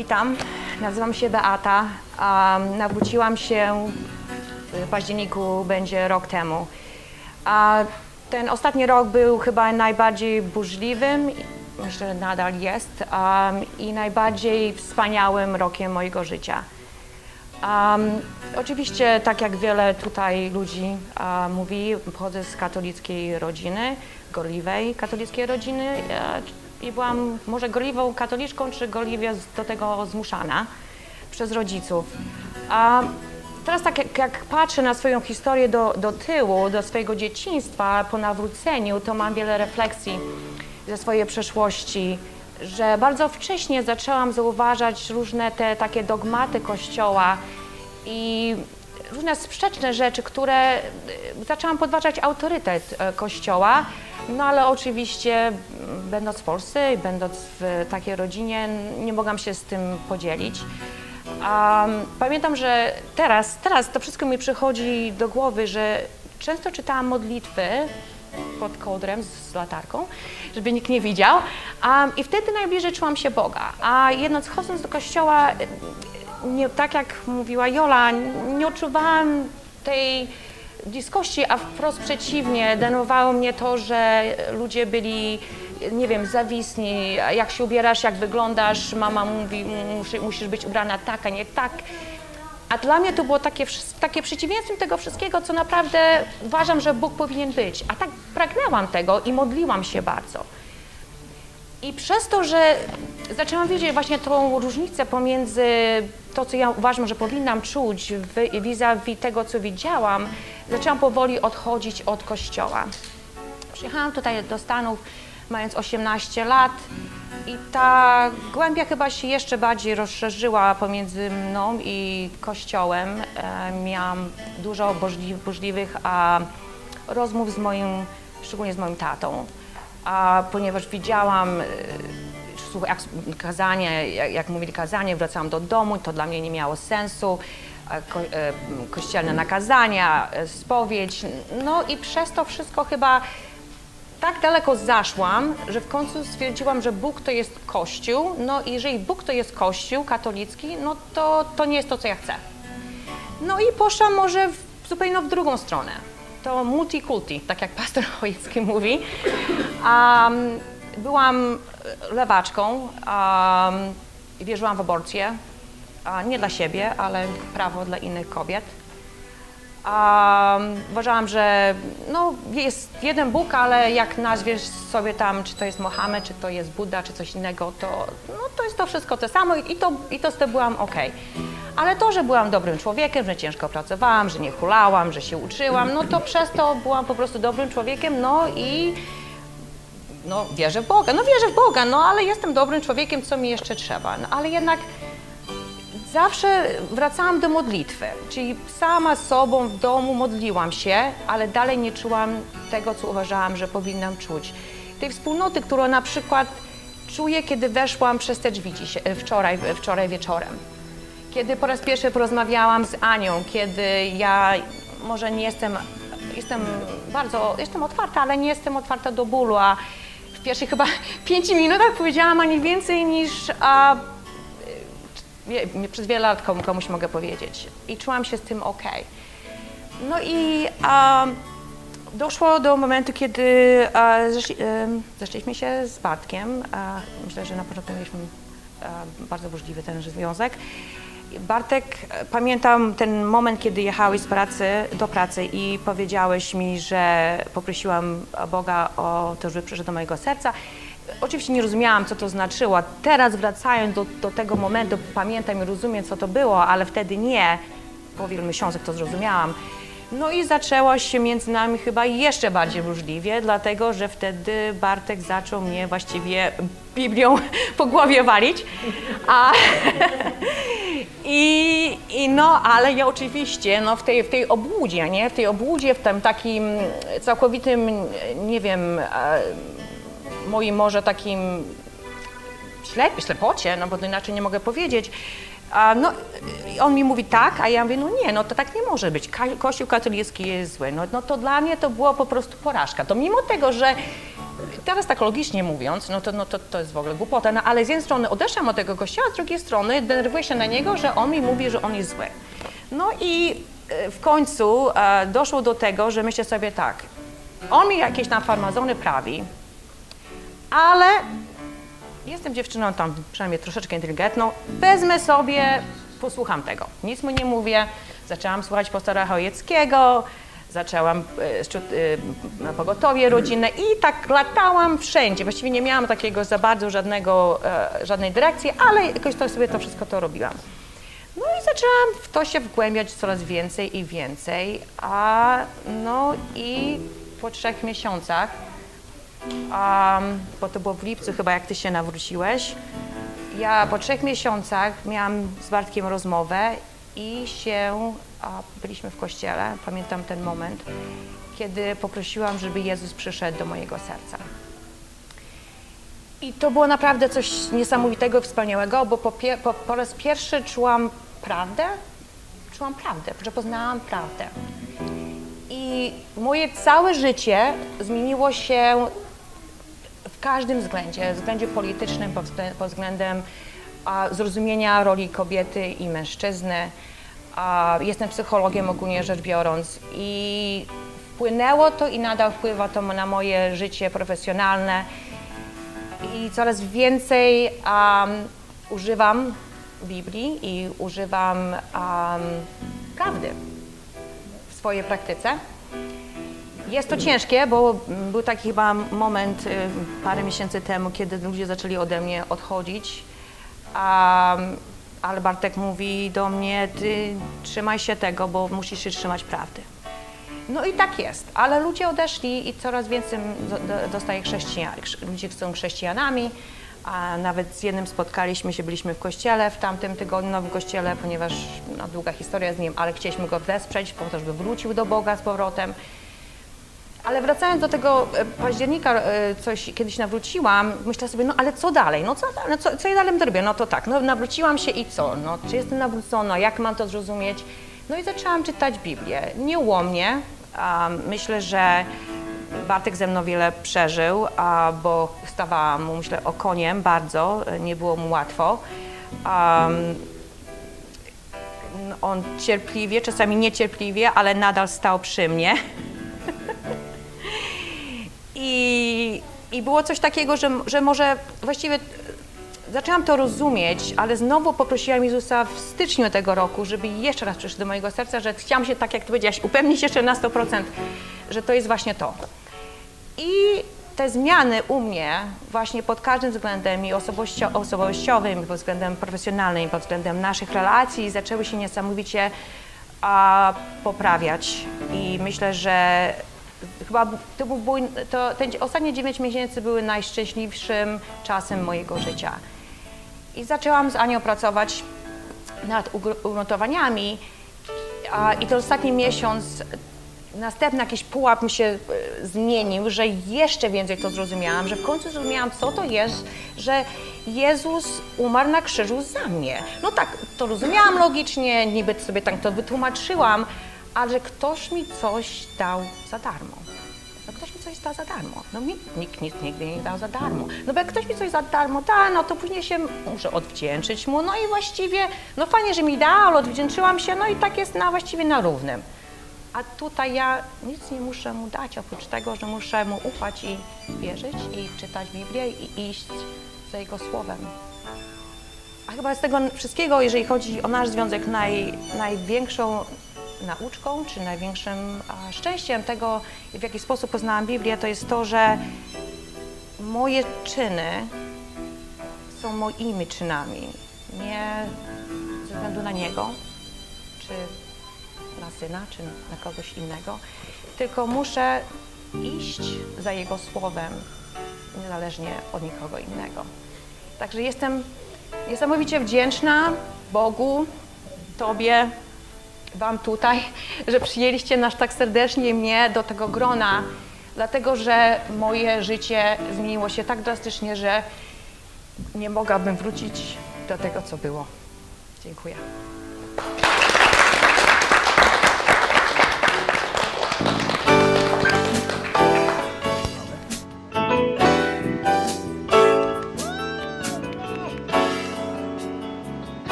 witam. Nazywam się Beata. Um, nawróciłam się w październiku, będzie rok temu. A ten ostatni rok był chyba najbardziej burzliwym, myślę, że nadal jest, um, i najbardziej wspaniałym rokiem mojego życia. Um, oczywiście, tak jak wiele tutaj ludzi uh, mówi, pochodzę z katolickiej rodziny, gorliwej katolickiej rodziny uh, i byłam może gorliwą katoliczką, czy gorliwie do tego zmuszana przez rodziców. Uh, teraz tak jak, jak, patrzę na swoją historię do, do tyłu, do swojego dzieciństwa po nawróceniu, to mam wiele refleksji ze swojej przeszłości, że bardzo wcześnie zaczęłam zauważać różne te takie dogmaty Kościoła i różne sprzeczne rzeczy, które y, zaczęłam podważać autorytet e, Kościoła, no ale oczywiście będąc w Polsce i będąc w takiej rodzinie nie mogłam się z tym podzielić. Pamiętam, że teraz, teraz to wszystko mi przychodzi do głowy, że często czytałam modlitwy pod kołdrem z latarką, żeby nikt nie widział. Um, I wtedy najbliżej czułam się Boga. A jedno chodząc do kościoła, nie, tak jak mówiła Jola, nie odczuwałam tej bliskości, a wprost przeciwnie, denerwowało mnie to, że ludzie byli, nie wiem, zawisni, jak się ubierasz, jak wyglądasz, mama mówi, musisz być ubrana tak, a nie tak. A dla mnie to było takie, takie przeciwieństwem tego wszystkiego, co naprawdę uważam, że Bóg powinien być. A tak pragnęłam tego i modliłam się bardzo. I przez to, że zaczęłam widzieć właśnie tą różnicę pomiędzy to, co ja uważam, że powinnam czuć vis-a-vis tego, co widziałam, zaczęłam powoli odchodzić od kościoła. Przyjechałam tutaj do Stanów mając 18 lat i ta głębia chyba się jeszcze bardziej rozszerzyła pomiędzy mną i kościołem. E, miałam dużo burzliwych a, rozmów z moim, szczególnie z moim tatą, a, ponieważ widziałam jak kazanie, jak, jak mówili kazanie, wracałam do domu, to dla mnie nie miało sensu. Ko, e, kościelne nakazania, spowiedź. No i przez to wszystko chyba tak daleko zaszłam, że w końcu stwierdziłam, że Bóg to jest Kościół. No i jeżeli Bóg to jest Kościół katolicki, no to to nie jest to, co ja chcę. No i poszłam może w, zupełnie w drugą stronę. To multikulti, tak jak pastor Chojecki mówi. Um, byłam lewaczką, um, wierzyłam w aborcję. nie dla siebie, ale prawo dla innych kobiet. Um, uważałam, że no, jest jeden Bóg, ale jak nazwiesz sobie tam, czy to jest Mohamed, czy to jest Buddha, czy coś innego, to, no, to jest to wszystko to samo i to, i to z tym byłam ok. Ale to, że byłam dobrym człowiekiem, że ciężko pracowałam, że nie hulałam, że się uczyłam, no to przez to byłam po prostu dobrym człowiekiem, no i no wierzę w Boga, no wierzę w Boga, no ale jestem dobrym człowiekiem, co mi jeszcze trzeba. No ale jednak zawsze wracałam do modlitwy, czyli sama sobą w domu modliłam się, ale dalej nie czułam tego, co uważałam, że powinnam czuć. Tej wspólnoty, którą na przykład czuję, kiedy weszłam przez te drzwi dzisiaj, wczoraj, wczoraj wieczorem. Kiedy po raz pierwszy porozmawiałam z Anią, kiedy ja może nie jestem, jestem bardzo, jestem otwarta, ale nie jestem otwarta do bólu, a w pierwszych chyba pięciu minutach powiedziałam ani więcej niż a, przez wiele lat komuś mogę powiedzieć. I czułam się z tym ok. No i a, doszło do momentu, kiedy a, zeszli, zaczęliśmy się z Bartkiem. Myślę, że na początku mieliśmy bardzo burzliwy ten związek. Bartek, pamiętam ten moment, kiedy jechałeś z pracy do pracy i powiedziałeś mi, że poprosiłam Boga o to, żeby przyszedł do mojego serca. Oczywiście nie rozumiałam, co to znaczyło. Teraz wracając do, do tego momentu, pamiętam i rozumiem, co to było, ale wtedy nie. Po wielu miesiącach to zrozumiałam. No i zaczęło się między nami chyba jeszcze bardziej burzliwie, dlatego że wtedy Bartek zaczął mnie właściwie Biblią po głowie walić. A, i, I no, ale ja oczywiście no, w, tej, w tej obłudzie, nie? w tej obłudzie, w tym takim całkowitym, nie wiem, e, moim może takim ślep, ślepocie, no bo inaczej nie mogę powiedzieć, a no, on mi mówi tak, a ja mówię, no nie, no to tak nie może być. Kościół katolicki jest zły. No, no to dla mnie to była po prostu porażka. To mimo tego, że teraz tak logicznie mówiąc, no to, no to, to jest w ogóle głupota, no ale z jednej strony odeszłam od tego kościoła, z drugiej strony denerwuję się na niego, że on mi mówi, że on jest zły. No i e, w końcu e, doszło do tego, że myślę sobie tak, on mi jakieś tam farmazony prawi, ale jestem dziewczyną tam przynajmniej troszeczkę inteligentną, wezmę sobie, posłucham tego. Nic mu nie mówię, zaczęłam słuchać pastora Chojeckiego, zaczęłam e, na pogotowie rodzinne i tak latałam wszędzie. Właściwie nie miałam takiego za bardzo żadnego, e, żadnej dyrekcji, ale jakoś to sobie to wszystko to robiłam. No i zaczęłam w to się wgłębiać coraz więcej i więcej, a no i po trzech miesiącach, um, bo to było w lipcu chyba, jak ty się nawróciłeś, ja po trzech miesiącach miałam z Bartkiem rozmowę i się, a, byliśmy w kościele, pamiętam ten moment, kiedy poprosiłam, żeby Jezus przyszedł do mojego serca. I to było naprawdę coś niesamowitego, wspaniałego, bo po, po, po raz pierwszy czułam prawdę, czułam prawdę, że poznałam prawdę. I moje całe życie zmieniło się w każdym względzie, względzie politycznym, pod względem a, zrozumienia roli kobiety i mężczyzny. A, jestem psychologiem ogólnie rzecz biorąc i wpłynęło to i nadal wpływa to na moje życie profesjonalne i coraz więcej używam Biblii i używam prawdy w swojej praktyce. Jest to ciężkie, bo był taki chyba moment y, parę miesięcy temu, kiedy ludzie zaczęli ode mnie odchodzić. Um, ale Bartek mówi do mnie, ty trzymaj się tego, bo musisz się trzymać prawdy. No i tak jest, ale ludzie odeszli i coraz więcej dostaje chrześcijan. Ludzie są chrześcijanami, a nawet z jednym spotkaliśmy się, byliśmy w kościele w tamtym tygodniu, kościele, ponieważ no, długa historia z nim, ale chcieliśmy go wesprzeć po to, żeby wrócił do Boga z powrotem. Ale wracając do tego e, października, e, coś kiedyś nawróciłam, myślę sobie, no ale co dalej? No co, no, co, co ja dalej zrobię? No to tak, no nawróciłam się i co? No czy jestem nawrócona? Jak mam to zrozumieć? No i zaczęłam czytać Biblię. Nieułomnie. Um, myślę, że Bartek ze mną wiele przeżył, a, bo stawałam mu, myślę, okoniem bardzo, nie było mu łatwo. On cierpliwie, czasami niecierpliwie, ale nadal stał przy mnie. I, I było coś takiego, że, że może właściwie zaczęłam to rozumieć, ale znowu poprosiłam Jezusa w styczniu tego roku, żeby jeszcze raz przyszedł do mojego serca, że chciałam się, tak jak ty powiedziałaś, upewnić jeszcze na 100%, że to jest właśnie to. I te zmiany u mnie właśnie pod każdym względem i osobowościowym, pod względem profesjonalnym, pod względem naszych relacji zaczęły się niesamowicie a, poprawiać. I myślę, że chyba to był, to, te ostatnie 9 miesięcy były najszczęśliwszym czasem mojego życia. I zaczęłam z Anią pracować nad ugruntowaniami a, i ten ostatni miesiąc następny jakiś pułap mi się e, zmienił, że jeszcze więcej to zrozumiałam, że w końcu zrozumiałam, co to jest, że Jezus umarł na krzyżu za mnie. No tak, to rozumiałam logicznie, niby sobie tak to wytłumaczyłam, ale ktoś mi coś dał za darmo. No ktoś mi coś da za darmo. No mi nikt nic nigdy nie dał za darmo. No bo jak ktoś mi coś za darmo da, no to później się muszę odwdzięczyć mu. No i właściwie, no fajnie, że mi dał, ale odwdzięczyłam się, no i tak jest na właściwie na równym. A tutaj ja nic nie muszę mu dać, oprócz tego, że muszę mu ufać i wierzyć i czytać Biblię i iść za jego słowem. A chyba z tego wszystkiego, jeżeli chodzi o nasz związek, naj, największą nauczką, czy największym szczęściem tego, w jaki sposób poznałam Biblię, to jest to, że moje czyny są moimi czynami. Nie ze względu na Niego, czy na syna, czy na kogoś innego, tylko muszę iść za Jego słowem, niezależnie od nikogo innego. Także jestem niesamowicie wdzięczna Bogu, Tobie, Wam tutaj, że przyjęliście nas tak serdecznie mnie do tego grona, dlatego że moje życie zmieniło się tak drastycznie, że nie mogłabym wrócić do tego, co było. Dziękuję.